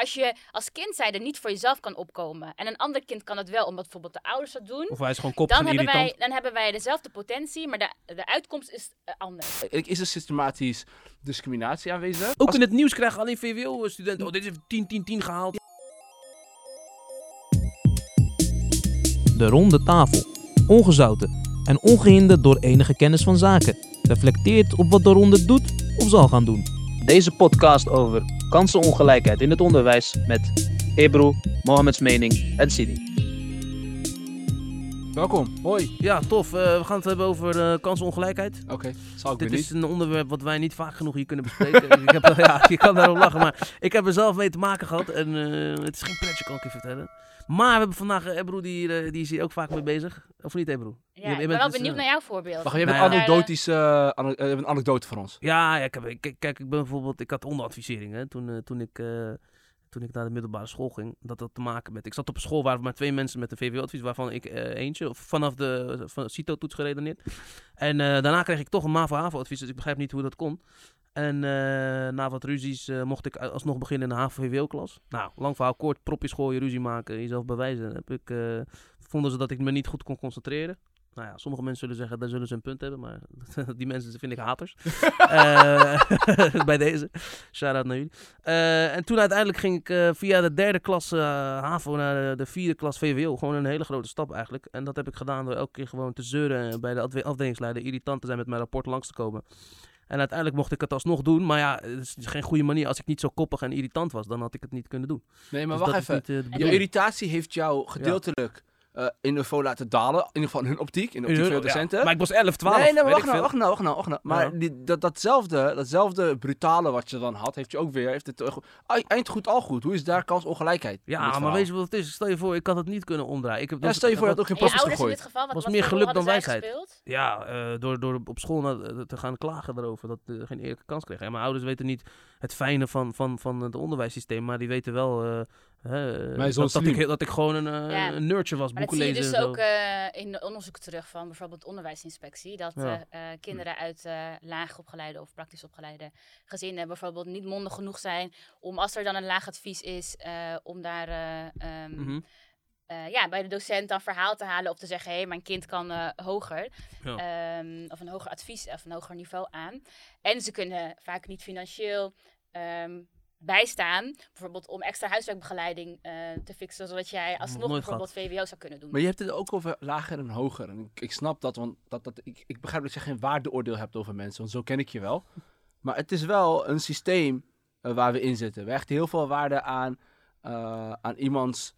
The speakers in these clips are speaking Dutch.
Als je als kind zijnde niet voor jezelf kan opkomen en een ander kind kan het wel, omdat bijvoorbeeld de ouders dat doen, Of hij is gewoon koppig dan en hebben, irritant. wij, dan hebben wij dezelfde potentie, maar de, de uitkomst is eh, anders. Is er systematisch discriminatie aanwezig? Ook Als- in het nieuws krijgen alleen VWO-studenten. Oh, dit heeft 10, 10, 10 gehaald. De ronde tafel. Ongezouten en ongehinderd door enige kennis van zaken. Reflecteert op wat de ronde doet of zal gaan doen. Deze podcast over kansenongelijkheid in het onderwijs met Ebru, Mohammeds Mening en Sidi. Welkom, hoi. Ja, tof. Eh, we gaan het hebben over eh, kansenongelijkheid. Oké, zal ik Dit is niet. een onderwerp wat wij niet vaak genoeg hier kunnen bespreken. ik heb, ja, je kan daarom lachen, maar ik heb er zelf mee te maken gehad. En eh, het is geen pretje, kan ik je vertellen. Maar we hebben vandaag uh, Ebru, die, eh, die is hier ook vaak mee bezig. Of niet, Ebru? Ja, Je- je ik ben bent wel dus, benieuwd naar jouw voorbeeld. Wacht, je hebt Nou een anekdotische eh, ane- eh, een anekdote voor ons. Ja, ja ik heb, ik, kijk, kijk, ik ben bijvoorbeeld, ik had onderadvisering hè, toen, toen, ik, eh, toen ik naar de middelbare school ging. Dat had te maken met, ik zat op een school waar maar twee mensen met een VWO-advies, waarvan ik eh, eentje, vanaf de van CITO-toets geredeneerd. En eh, daarna kreeg ik toch een MAVO-HAVO-advies, dus ik begrijp niet hoe dat kon. En eh, na wat ruzies mocht ik alsnog beginnen in de HAVO-VWO-klas. Nou, lang verhaal kort, propjes gooien, ruzie maken, jezelf bewijzen. Heb ik, vonden ze dat ik me niet goed kon concentreren. Nou ja, sommige mensen zullen zeggen, daar zullen ze een punt hebben, maar die mensen vind ik haters. Eh, bij deze. Shout-out naar jullie. Eh, en toen uiteindelijk ging ik eh, via de derde klas HAVO naar de, de vierde klas VWO. Gewoon een hele grote stap eigenlijk. En dat heb ik gedaan door elke keer gewoon te zeuren en bij de afde- afdelingsleider. Irritant te zijn met mijn rapport langs te komen. En uiteindelijk mocht ik het alsnog doen. Maar ja, het is geen goede manier. Als ik niet zo koppig en irritant was, dan had ik het niet kunnen doen. Nee, maar Dus wacht even. Niet, Je irritatie heeft jou gedeeltelijk eh, in de niveau laten dalen. In ieder geval in hun optiek, in de optiek van de Ja, docenten. Maar ik was 11, 12. nee, nee, wacht nou, wacht nou, wacht nou, wacht nou. Maar Ja. die, dat, datzelfde, datzelfde brutale wat je dan had, heeft je ook weer, heeft het eh, ei- eind goed al goed. Hoe is daar kansongelijkheid? Ja, maar weet je wat het is? Stel je voor, ik had het niet kunnen omdraaien. Ik heb Ja, stel je voor, je dat- had ook geen in gegooid. dit geval, wat, Was wat meer geluk dan wijsheid. gespeeld? Ja, eh, door, door op school naar- te gaan klagen daarover dat ik geen eerlijke kans kreeg. En mijn ouders weten niet het fijne van, van, van het onderwijssysteem, maar die weten wel eh, zoon dat, dat, ik, dat ik gewoon een, eh, Ja. een nerdje was, Maar dat boeken zie je lezen dus ook eh, in de onderzoeken terug van bijvoorbeeld de onderwijsinspectie. Dat Ja. eh, eh, kinderen uit eh laag opgeleide of praktisch opgeleide gezinnen bijvoorbeeld niet mondig genoeg zijn om als er dan een laag advies is, eh, om daar eh, ehm, Mhm. Eh, ja, bij de docent dan verhaal te halen of te zeggen, hé, hey, mijn kind kan eh, hoger. Ja. Ehm, of een hoger advies of een hoger niveau aan. En ze kunnen vaak niet financieel ehm, bijstaan, bijvoorbeeld om extra huiswerkbegeleiding eh, te fixen, zodat jij alsnog nooit bijvoorbeeld VWO zou kunnen doen. Maar je hebt het ook over lager en hoger. En ik, ik snap dat, want dat, dat, ik, ik begrijp dat je geen waardeoordeel hebt over mensen, want zo ken ik je wel. Maar het is wel een systeem waar we in zitten. We hechten heel veel waarde aan, aan iemands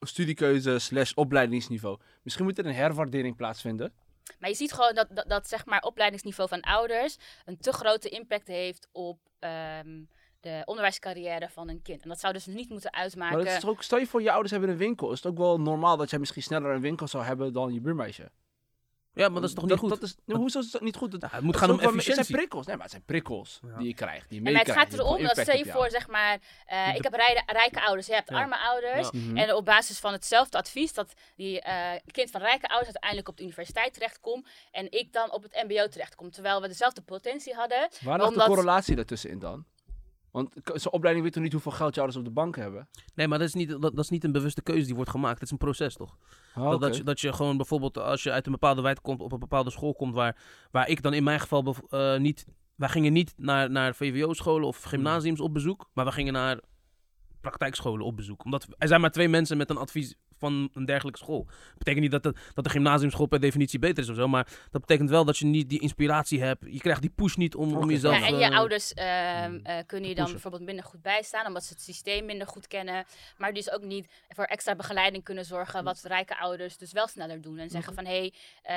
studiekeuze slash opleidingsniveau. Misschien moet er een herwaardering plaatsvinden. Maar je ziet gewoon dat, dat, dat zeg maar opleidingsniveau van ouders een te grote impact heeft op ehm, de onderwijscarrière van een kind. En dat zou dus niet moeten uitmaken. Maar dat is ook, stel je voor, je ouders hebben een winkel. Is het ook wel normaal dat jij misschien sneller een winkel zou hebben dan je buurmeisje? Ja, maar dat is toch niet goed? Dat is, nou, hoezo is dat niet goed? Dat, Ja, het moet gaan om wel- Het efficiëntie. zijn prikkels. Nee, maar het zijn prikkels Ja. die je krijgt. Die je En maar het meekrijgt, gaat erom, dat stel je voor, zeg maar, eh, De- ik heb rijde- rijke ouders, je hebt Ja. arme ouders. Ja. Mhm. En op basis van hetzelfde advies, dat die eh, kind van rijke ouders uiteindelijk op de universiteit terechtkomt. En ik dan op het mbo terechtkom. Terwijl we dezelfde potentie hadden. Waar ligt omdat- de correlatie daartussenin dan? Want zo'n opleiding weet toch niet hoeveel geld je ouders op de bank hebben? Nee, maar dat is, niet, dat, dat is niet een bewuste keuze die wordt gemaakt. Het is een proces, toch? Oh, Dat, dat, je, dat je gewoon bijvoorbeeld, als je uit een bepaalde wijk komt, op een bepaalde school komt, waar, waar ik dan in mijn geval eh, niet... Wij gingen niet naar, naar VWO-scholen of gymnasiums op bezoek, maar we gingen naar praktijkscholen op bezoek. Omdat er zijn maar twee mensen met een advies van een dergelijke school. Dat betekent niet dat de, dat de gymnasiumschool per definitie beter is of zo, maar dat betekent wel dat je niet die inspiratie hebt. Je krijgt die push niet om, om jezelf... Ja, en je eh, ouders ehm, eh, kunnen je dan pushen. bijvoorbeeld minder goed bijstaan, omdat ze het systeem minder goed kennen. Maar dus ook niet voor extra begeleiding kunnen zorgen, wat rijke ouders dus wel sneller doen. En zeggen van, hé, hey,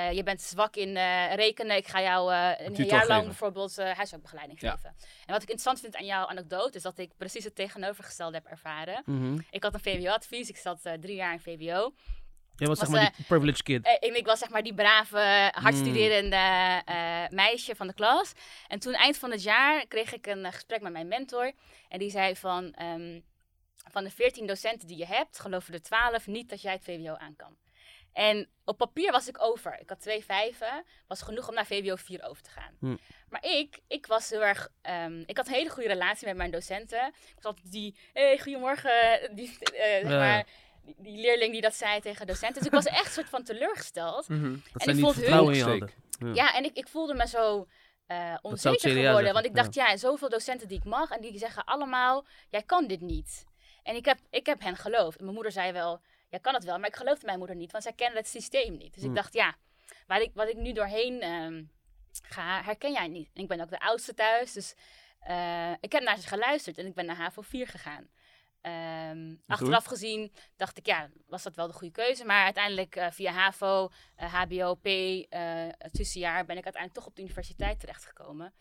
eh, je bent zwak in eh, rekenen, ik ga jou eh, een jaar lang geven. bijvoorbeeld eh, huiswerkbegeleiding Ja. geven. En wat ik interessant vind aan jouw anekdote, is dat ik precies het tegenovergestelde heb ervaren. mhm. Ik had een VWO-advies, ik zat eh, drie jaar in VWO. Jij was, zeg Was, maar die privileged kid. Eh, en ik was zeg maar die brave, hard Mm. studerende eh, meisje van de klas. En toen eind van het jaar kreeg ik een eh, gesprek met mijn mentor. En die zei van, ehm, van de 14 docenten die je hebt, geloven er 12 niet dat jij het VWO aan kan. En op papier was ik over. Ik had twee vijven. Was genoeg om naar VWO 4 over te gaan. Hm. Maar ik, ik was heel erg... ehm, ik had een hele goede relatie met mijn docenten. Ik was altijd die... hey, goedemorgen. Die, eh, zeg Ja. Die, die leerling die dat zei tegen docenten. Dus ik was echt een soort van teleurgesteld. Mhm. Dat En ik vond vertrouwen in je hun-. Ja. Ja, en ik, ik voelde me zo eh, onzeker geworden. zeggen, Want ik dacht, ja. zoveel docenten die ik mag. En die zeggen allemaal, jij kan dit niet. En ik heb, ik heb hen geloofd. En mijn moeder zei wel, jij kan het wel. Maar ik geloofde mijn moeder niet, want zij kende het systeem niet. Dus ik dacht, ja, waar ik, wat ik nu doorheen ehm, ga, herken jij niet. En ik ben ook de oudste thuis. Dus eh, ik heb naar ze geluisterd. En ik ben naar HAVO 4 gegaan. Ehm, achteraf gezien dacht ik, ja, was dat wel de goede keuze. Maar uiteindelijk eh, via HAVO, eh, HBO, P, eh, het tussenjaar ben ik uiteindelijk toch op de universiteit terechtgekomen.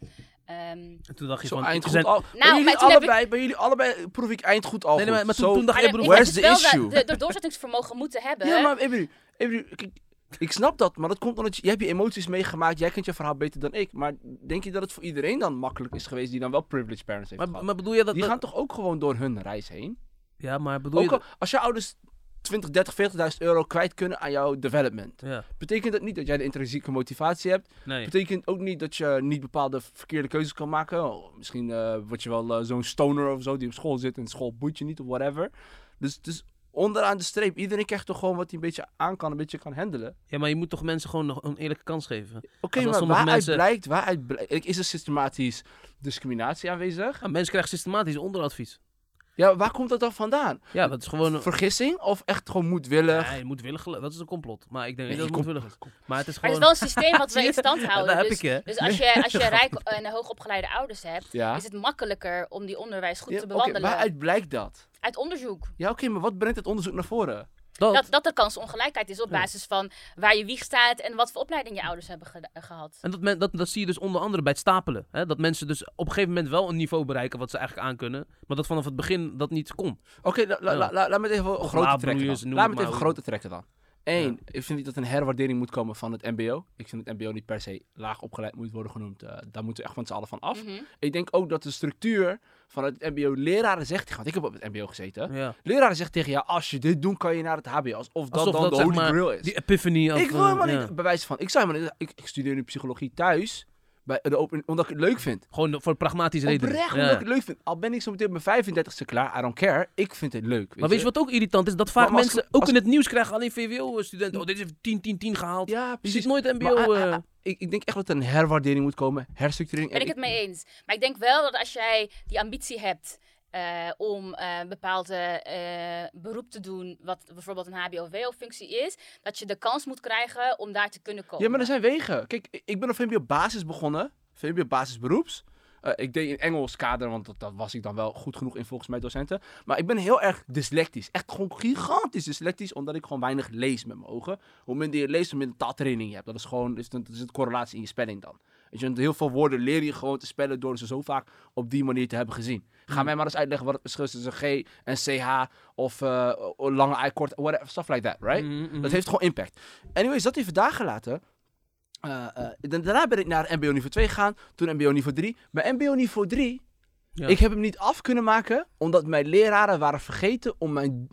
Ehm, En toen dacht je Zo van... eindgoed zijn- al. bij Nou, jullie allebei, bij jullie allebei proef ik eindgoed al Nee, nee, maar, toen, Zo- toen dacht ik where's heb the issue? de, de, doorzettingsvermogen moeten hebben. Ja, maar Ebru, Ebru, kijk, ik snap dat, maar dat komt omdat je, je hebt je emoties meegemaakt. Jij kent je verhaal beter dan ik. Maar denk je dat het voor iedereen dan makkelijk is geweest die dan wel privileged parents heeft maar, gehad? maar bedoel je dat... die dat- gaan toch ook gewoon door hun reis heen? Ja, maar bedoel je... Ook al, als je ouders 20, 30, 40.000 euro kwijt kunnen aan jouw development. Ja, Betekent dat niet dat jij de intrinsieke motivatie hebt? nee. Betekent ook niet dat je niet bepaalde verkeerde keuzes kan maken. Oh, misschien eh word je wel eh, zo'n stoner of zo die op school zit en school boeit je niet of whatever. Dus, dus onderaan de streep, iedereen krijgt toch gewoon wat hij een beetje aan kan, een beetje kan handelen. Ja, maar je moet toch mensen gewoon nog een eerlijke kans geven. Oké, maar waaruit mensen- blijkt, waaruit blijkt, is er systematisch discriminatie aanwezig? Ja, mensen krijgen systematisch onderadvies. Ja, waar komt dat dan vandaan? Ja, dat is gewoon... een- Vergissing of echt gewoon moedwillig? Ja, je moet willig gelu- Dat is een complot. Maar ik denk niet Nee, dat het moedwillig is. Maar het is Maar gewoon... het is wel een systeem wat we in stand Ja, houden. heb dus, ik, hè. dus als je, als je rijk en hoogopgeleide ouders hebt, Ja. is het makkelijker om die onderwijs goed Ja, te oké, bewandelen. waaruit blijkt dat? Uit onderzoek. Ja, oké, maar wat brengt het onderzoek naar voren? Dat, Dat, dat er kansongelijkheid is op Ja. basis van waar je wieg staat en wat voor opleiding je ouders hebben gehad. En dat, men, dat, dat zie je dus onder andere bij het stapelen. Hè? Dat mensen dus op een gegeven moment wel een niveau bereiken wat ze eigenlijk aankunnen. Maar dat vanaf het begin dat niet kon. Oké, la- la- Ja. la- la- laat me het even Of groter trekken dan. Laat het me het even groter trekken dan. Eén, ik vind niet dat een herwaardering moet komen van het mbo. Ik vind het mbo niet per se laag opgeleid moet worden genoemd. Eh, daar moeten we echt van z'n allen van af. Mhm. Ik denk ook dat de structuur van het mbo leraren zegt... Want ik heb op het mbo gezeten. Ja. Leraren zegt tegen jou, als je dit doet, kan je naar het hbo. Alsof dat Alsof dan dat, de holy maar, grail is. Die epiphany. Of, ik wil eh, helemaal niet bewijs van. Ik, zou helemaal niet- ik, ik studeer nu psychologie thuis. Bij de open, omdat ik het leuk vind. Gewoon voor pragmatische redenen. Oprecht, Ja. omdat ik het leuk vind. Al ben ik zo meteen op mijn 35ste klaar, I don't care. Ik vind het leuk. Maar weet je wat ook irritant is? Dat vaak als- mensen ook als- in het nieuws krijgen, alleen VWO-studenten. Oh, dit is 10, 10, 10 gehaald. Ja, je precies. nooit MBO. Maar, ah, eh, ah, ah, ik, ik denk echt dat er een herwaardering moet komen, herstructurering. Ben En ik het mee eens. Maar ik denk wel dat als jij die ambitie hebt eh, om eh, een bepaalde eh, beroep te doen, wat bijvoorbeeld een HBO-VO-functie is, dat je de kans moet krijgen om daar te kunnen komen. Ja, maar er zijn wegen. Kijk, ik- ben op VMBO basis begonnen. VMBO basisberoeps. Eh, ik deed in Engels kader, want dat, was ik dan wel goed genoeg in volgens mij docenten. Maar ik ben heel erg dyslectisch. Echt gewoon gigantisch dyslectisch, omdat ik gewoon weinig lees met mijn ogen. Hoe minder je leest, hoe minder taaltraining je hebt. Dat is gewoon, is, dat is een correlatie in je spelling dan. Weet je, want heel veel woorden leer je gewoon te spellen door ze zo vaak op die manier te hebben gezien. Ga mij maar eens uitleggen wat het verschil is tussen G en CH of eh, lange I, kort, whatever, stuff like that, right? mhm, mhm. Dat heeft gewoon impact. Anyways, dat even daar gelaten. Eh, eh, daarna ben ik naar MBO niveau 2 gegaan, toen MBO niveau 3. Bij MBO niveau 3, Ja. ik heb hem niet af kunnen maken, omdat mijn leraren waren vergeten om mijn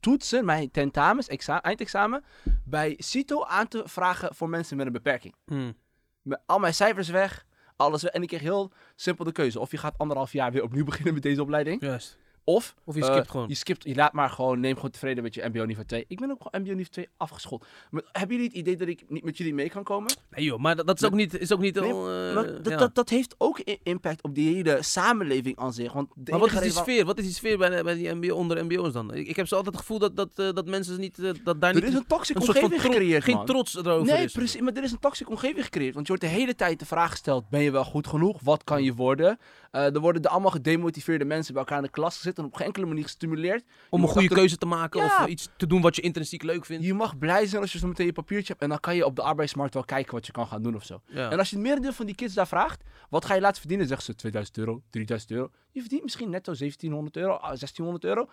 toetsen, mijn tentamens, exa- eindexamen, bij CITO aan te vragen voor mensen met een beperking. Hmm. Met al mijn cijfers weg, alles weg. En ik kreeg heel simpel de keuze. Of je gaat anderhalf jaar weer opnieuw beginnen met deze opleiding. Juist. Of, Of je eh, skipt gewoon. je skipt, je laat maar gewoon, neem gewoon tevreden met je MBO niveau 2. Ik ben ook gewoon MBO niveau 2 afgeschoold. Maar hebben jullie het idee dat ik niet met jullie mee kan komen? Nee joh, maar dat, dat is ook niet, is ook niet Nee, al, eh, dat, ja. dat, dat heeft ook impact op die hele samenleving aan zich. Want de Maar wat is die sfeer? Wat is die sfeer bij, de- bij die MBO, onder MBO's dan? Ik, ik heb zo altijd het gevoel dat, dat, eh, dat mensen niet, eh, dat daar Er niet is een toxic een soort van omgeving gecreëerd, geen trots erover Nee, is. precies. Maar er is een toxic omgeving gecreëerd. Want je wordt de hele tijd de vraag gesteld: ben je wel goed genoeg? Wat kan je worden? Eh, er worden er allemaal gedemotiveerde mensen bij elkaar in de klas gezet en op geen enkele manier gestimuleerd. Om een goede keuze te maken of Ja. eh, iets te doen wat je intrinsiek leuk vindt. Je mag blij zijn als je zo meteen je papiertje hebt en dan kan je op de arbeidsmarkt wel kijken wat je kan gaan doen of zo. Ja. En als je het merendeel van die kids daar vraagt, wat ga je laten verdienen? Zeggen ze 2000 euro, 3000 euro. Je verdient misschien netto 1700 euro, ah, 1600 euro.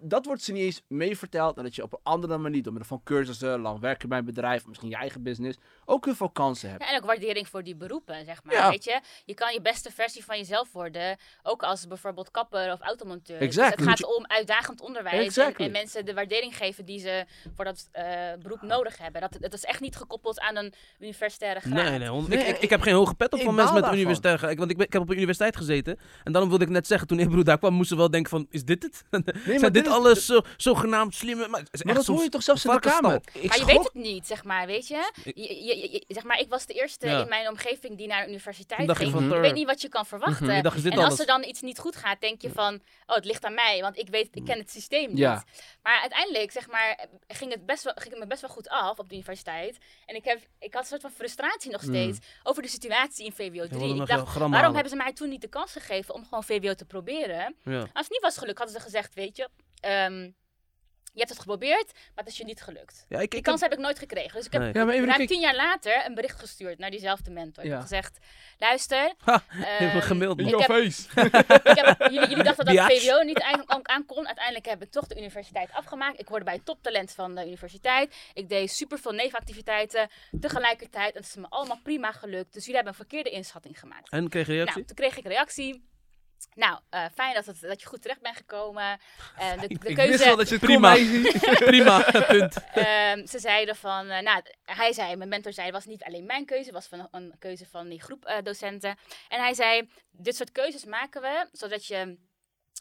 Dat wordt ze niet eens mee verteld. En dat je op een andere manier, door middel van cursussen, lang werken bij een bedrijf, misschien je eigen business, ook heel veel kansen hebt. Ja, en ook waardering voor die beroepen, zeg maar. Ja. Weet je? je kan je beste versie van jezelf worden, ook als bijvoorbeeld kapper of automonteur. Exactly. Dus het gaat om uitdagend onderwijs en, Exactly. en mensen de waardering geven die ze voor dat eh, beroep nodig hebben. Dat, dat is echt niet gekoppeld aan een universitaire graad. Nee, nee, ik, ik, ik heb geen hoge pet op van mensen met ge- ik- Want ik, ben, ik heb op een universiteit gezeten. En daarom wilde ik net zeggen, toen Ebro daar kwam, moesten we wel denken van, is dit het? Nee, Zijn dit alles zo, zogenaamd slimme... Maar, Maar echt dat hoor je toch zelfs in de kamer? Ik Maar je weet het niet, zeg maar, weet je? Je, je, zeg maar, ik was de eerste Ja. in mijn omgeving die naar de universiteit ging. "Tur." weet niet wat je kan verwachten. Mhm, je dacht, is dit en als alles? er dan iets niet goed gaat, denk je van, oh, het ligt aan mij, want ik weet, ik ken het systeem niet. Ja. Maar uiteindelijk, zeg maar, ging het, best wel, ging het me best wel goed af op de universiteit. En ik, heb, ik had een soort van frustratie nog steeds over de situatie in VWO 3. wilde nog ik dacht, waarom halen. hebben ze mij toen niet de kans gegeven om gewoon VWO te proberen? Ja. Als het niet was gelukt, hadden ze gezegd, weet je, ehm, je hebt het geprobeerd, maar het is je niet gelukt. Ja, ik, Die ik kans heb... heb ik nooit gekregen. Dus ik heb Nee. Ja, ruim tien jaar later een bericht gestuurd naar diezelfde mentor. Ik Ja. heb gezegd, luister, Ha, ehm, even gemaild. ik heb- ik heb, jullie, jullie dachten dat ik Biatch. VWO niet aan, aan- aan kon. Uiteindelijk heb ik toch de universiteit afgemaakt. Ik hoorde bij het toptalent van de universiteit. Ik deed super veel nevenactiviteiten tegelijkertijd. En het is me allemaal prima gelukt. Dus jullie hebben een verkeerde inschatting gemaakt. En kreeg je reactie? Nou, toen kreeg ik een reactie. Nou, eh, fijn dat, het, dat je goed terecht bent gekomen. Eh, de, de Ik wist keuze, wel dat je het Prima. Prima, punt. Ehm, ze zeiden van, eh, nou, hij zei, mijn mentor zei, het was niet alleen mijn keuze, het was van een keuze van die groep eh, docenten. En hij zei, dit soort keuzes maken we, zodat je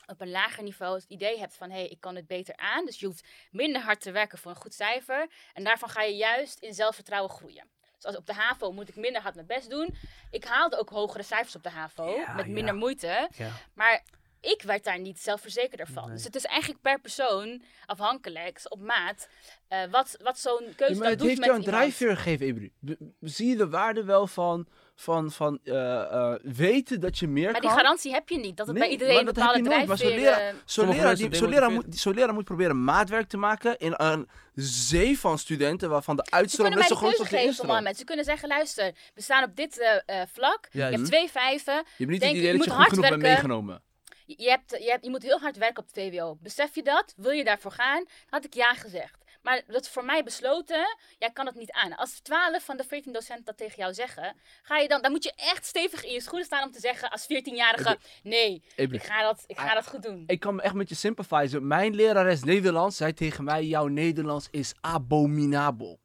op een lager niveau het idee hebt van, hé, hey, ik kan het beter aan. Dus je hoeft minder hard te werken voor een goed cijfer. En daarvan ga je juist in zelfvertrouwen groeien. Dus als op de HAVO moet ik minder hard mijn best doen. Ik haalde ook hogere cijfers op de HAVO, Ja, met ja. minder moeite. Ja. Maar ik werd daar niet zelfverzekerder van. Nee. Dus het is eigenlijk per persoon afhankelijk, op maat, eh, wat, wat zo'n keuze Ja, maar het doet heeft met jou een drijfveer gegeven, Ibri. Be- Zie je de waarde wel van, van, van eh, eh, weten dat je meer Maar die kan? garantie heb je niet. Dat het Nee, bij iedereen maar een dat heb bepaalde je nooit, maar zo'n leraar- eh, Sommige leraar, die- leraar, moet, leraar proberen maatwerk te maken in een zee van studenten waarvan de uitstroom net zo de groot als de instroom. mensen. Ze kunnen zeggen, luister, we staan op dit eh, eh, vlak. Ja, je hebt twee vijven. Je hebt niet Denk, het idee dat je moet goed hard genoeg bent werken. meegenomen. Je, hebt, je, hebt, je moet heel hard werken op het VWO. Besef je dat? Wil je daarvoor gaan? Had ik ja gezegd. Maar dat is voor mij besloten, jij kan het niet aan. Als 12 van de 14 docenten dat tegen jou zeggen, ga je dan, dan moet je echt stevig in je schoenen staan om te zeggen als 14-jarige, nee, ik ga dat, ik ga Ah, dat goed doen. Ik kan me echt met je sympathizen. Mijn lerares Nederlands zei tegen mij: Jouw Nederlands is abominabel.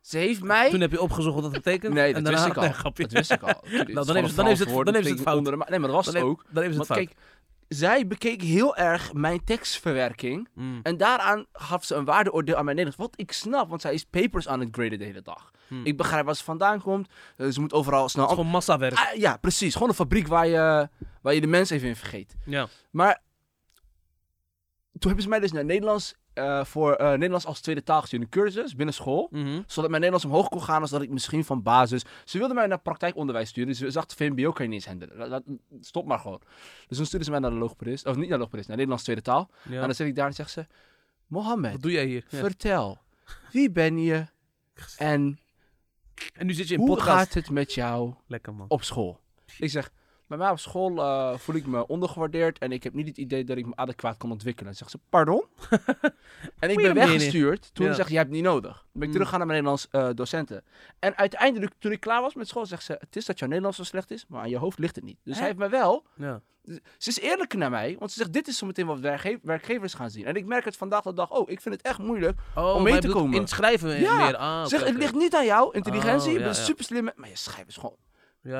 Ze heeft mij. Toen heb je opgezocht wat dat betekent. Nee, en dat daarna, wist ik al. Nee. Dat wist ik al. Nou, dan heeft ze- dan heeft ze het- dan heeft ze het fout. Onder de ma- nee, maar dat was Dan het ook. dan heeft ze het fout. kijk, zij bekeek heel erg mijn tekstverwerking. Mm. En daaraan gaf ze een waardeoordeel aan mijn Nederlands. Wat ik snap, want zij is papers aan het graden de hele dag. Hmm. Ik begrijp waar ze vandaan komt. Eh, ze moet overal snel... Het is gewoon massawerk. Ah, ja, precies. Gewoon een fabriek waar je, waar je de mens even in vergeet. Ja. Maar toen hebben ze mij dus naar Nederlands, eh, voor eh, Nederlands als tweede taal. Een cursus binnen school. Mhm. Zodat mijn Nederlands omhoog kon gaan, zodat ik misschien van basis... Ze wilden mij naar praktijkonderwijs sturen. Dus ze zag, VMBO kan je niet eens handelen. Stop maar gewoon. Dus toen stuurden ze mij naar de logopedist. Of niet naar de logopedist, naar Nederlands tweede taal. Ja. En dan zit ik daar en zegt ze... Mohammed, Wat doe jij hier? Ja. vertel. Wie ben je? En En nu zit je in hoe podcast. gaat het met jou Lekker man. op school? Ik zeg, bij mij op school eh, voel ik me ondergewaardeerd en ik heb niet het idee dat ik me adequaat kan ontwikkelen. En zegt ze, pardon? en ik ben weggestuurd toen Ja. ze zegt, je hebt het niet nodig. Dan ben ik Mm. teruggegaan naar mijn Nederlands eh, docenten. En uiteindelijk, toen ik klaar was met school, zegt ze, het is dat jouw Nederlands zo slecht is, maar aan je hoofd ligt het niet. Dus Hè? hij heeft me wel, Ja. ze is eerlijk naar mij, want ze zegt, dit is zometeen wat werkge- werkgevers gaan zien. En ik merk het vandaag de dag, oh, ik vind het echt moeilijk. Oh, mee maar je te komen. Inschrijven Ja. meer. Ah, zeg, het ligt niet aan jou, intelligentie, Oh, je bent super slim, maar je schrijft is gewoon.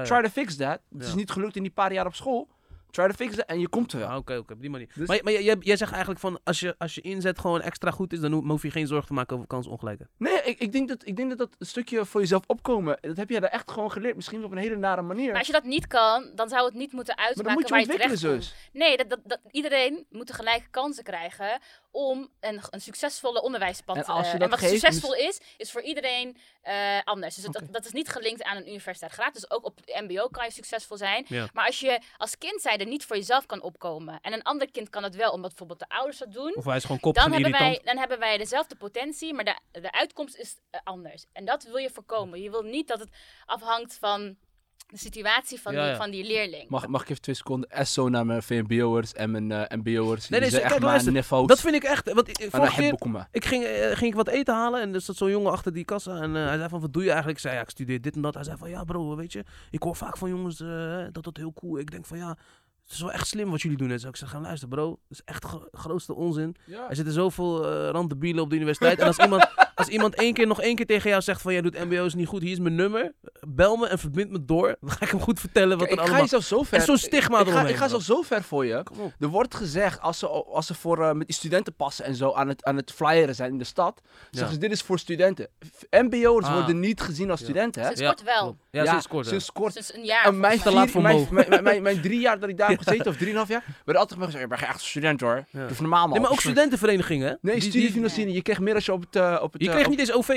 Try to fix that. Het is niet gelukt in die paar jaar op school. Try to fix that en je komt er wel. Ah, Oké, oké, op die manier. Dus- Maar, maar jij, jij zegt eigenlijk van, als je, als je inzet gewoon extra goed is, dan ho- hoef je geen zorgen te maken over kansongelijkheid. Nee, ik, ik, denk dat, ik denk dat dat een stukje voor jezelf opkomen, dat heb jij daar echt gewoon geleerd. Misschien op een hele nare manier. Maar als je dat niet kan, dan zou het niet moeten Maar dan uitmaken moet je waar je ontwikkelen, terecht zus. komt. Nee, dat, dat, dat, iedereen moet de gelijke kansen krijgen om een, een succesvolle onderwijspad En te als je en dat wat geeft, succesvol is, is voor iedereen eh, anders. Dus dat- dat, dat is niet gelinkt aan een universiteit graad. Dus ook op het mbo kan je succesvol zijn. Ja. Maar als je als kind zijnde niet voor jezelf kan opkomen en een ander kind kan het wel, omdat bijvoorbeeld de ouders dat doen, Of hij is gewoon koppig dan en hebben, irritant. wij, dan hebben wij dezelfde potentie, maar de, de uitkomst is eh, anders. En dat wil je voorkomen. Je wil niet dat het afhangt van de situatie van, Ja, die, ja. van die leerling. Mag, mag ik even twee seconden SO naar mijn VMBO'ers en mijn eh MBO'ers? Nee, nee, zijn kijk, echt maar luister, niveaus. Dat vind ik echt... Want ik, vorige keer, boeken ik ging, eh, ging ik wat eten halen en er zat zo'n jongen achter die kassa. En eh, hij zei van, wat doe je eigenlijk? Ik zei, ja, ik studeer dit en dat. Hij zei van, ja bro, weet je, ik hoor vaak van jongens eh, dat dat heel cool. Ik denk van, ja, het is wel echt slim wat jullie doen. En zo, ik zeg, gaan luisteren bro, dat is echt gro- grootste onzin. Ja. Er zitten zoveel eh randdebielen op de universiteit. En als iemand, als iemand één keer, nog één keer tegen jou zegt van, jij doet mbo's niet goed, hier is mijn nummer. Bel me en verbind me door. Dan ga ik hem goed vertellen wat Kijk, er ik ga allemaal... je zo ver. En zo'n stigma ik, ik ga, eromheen, ik ga zelfs zo ver voor je. Kom op. Er wordt gezegd, als ze, als ze voor, eh, met die studentenpassen en zo aan het, aan het flyeren zijn in de stad, zeggen ze, dit is voor studenten. MBO'ers Ah. worden niet gezien als Ja. studenten, hè? Sinds kort wel. Ja, sinds kort. ja. Sinds kort. Sinds een jaar. En mijn, volgens te mij. laat vier- voor mijn, mijn, mijn, mijn, mijn drie jaar dat ik daar heb gezeten, of drieënhalf jaar, werden altijd gezegd, je bent echt student hoor. Ja. Doe normaal man. Nee, maar ook studentenverenigingen, hè? Nee, Die- die- studiefinanciering. Je kreeg meer als je op het... eh, op het eh, kreeg niet eens OV.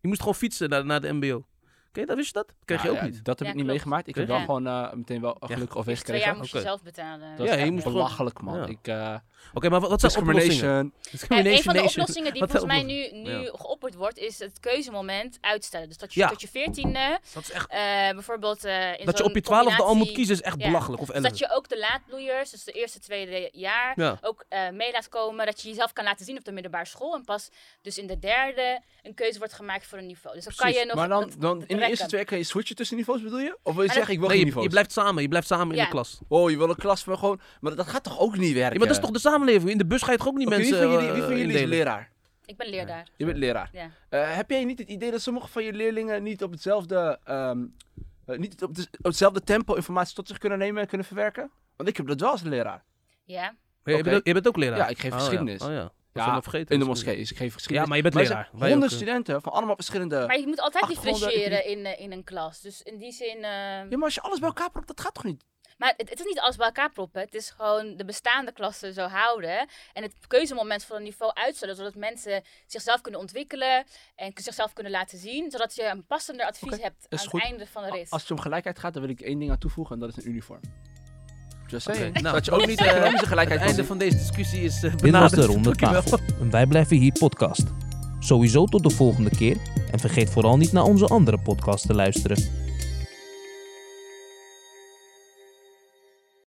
Je moest gewoon fietsen naar, naar de mbo. Je dat? Wist je dat? Dat kreeg je Ja, ook ja, niet. Dat heb Ja, ik niet klopt. meegemaakt. Ik heb wel gewoon eh, meteen wel gelukkig twee jaar gekregen. moest Oké. je zelf betalen. Dat Ja, is je moest belachelijk, man. Ja. Ik, eh, Oké, maar wat, wat zijn oplossingen? discrimination. Een van de oplossingen die volgens mij nu, nu Ja. geopperd wordt, is het keuzemoment uitstellen. Dus dat je Ja. tot je veertiende, Dat is echt... eh, bijvoorbeeld eh in Dat je op je twaalfde al moet kiezen is echt Ja. belachelijk. Of Dus dat je ook de laadbloeiers, dus de eerste, tweede jaar, Ja. ook eh mee laat komen. Dat je jezelf kan laten zien op de middelbare school. En pas dus in de derde een keuze wordt gemaakt voor een niveau. Dus dan kan je nog Maar dan, de eerste twee kan je switchen tussen niveaus, bedoel je? Of wil je Maar zeggen, ik wil Nee, geen je, niveaus? je blijft samen. Je blijft samen in de klas. Oh, je wil een klas van gewoon... Maar dat gaat toch ook niet werken? Ja, maar dat is toch de samenleving? In de bus ga je toch ook niet Oké, mensen wie van jullie, eh, wie van jullie is leraar? Ik ben leraar. Je bent leraar. Ja. Eh, heb jij niet het idee dat sommige van je leerlingen niet op hetzelfde, ehm, eh, niet op, de- op hetzelfde tempo informatie tot zich kunnen nemen en kunnen verwerken? Want ik heb dat wel als leraar. Ja. Je, bent ook, je bent ook leraar? Ja, ik geef Oh, geschiedenis. Ja. Oh ja. Ja. In de moskee. Dus ik geef geschiedenis. Ja, maar je bent leraar. ook, honderd eh. studenten van allemaal verschillende... Maar je moet altijd differentiëren in, eh, in een klas. Dus in die zin... eh, Ja, maar als je alles bij elkaar propt, dat gaat toch niet? Maar het, het is niet alles bij elkaar proppen. Het is gewoon de bestaande klassen zo houden. En het keuzemoment van een niveau uitstellen. Zodat mensen zichzelf kunnen ontwikkelen. En zichzelf kunnen laten zien. Zodat je een passender advies hebt is aan goed. het einde van de rit. Als het om gelijkheid gaat, dan wil ik één ding aan toevoegen en dat is een uniform. Just nou, dat je ook niet eh, economische Het gelijkheid einde kan van deze discussie is uh, Dit was benaderd. de Ronde. Tafel, een Wij Blijven Hier podcast. Sowieso tot de volgende keer en vergeet vooral niet naar onze andere podcast te luisteren.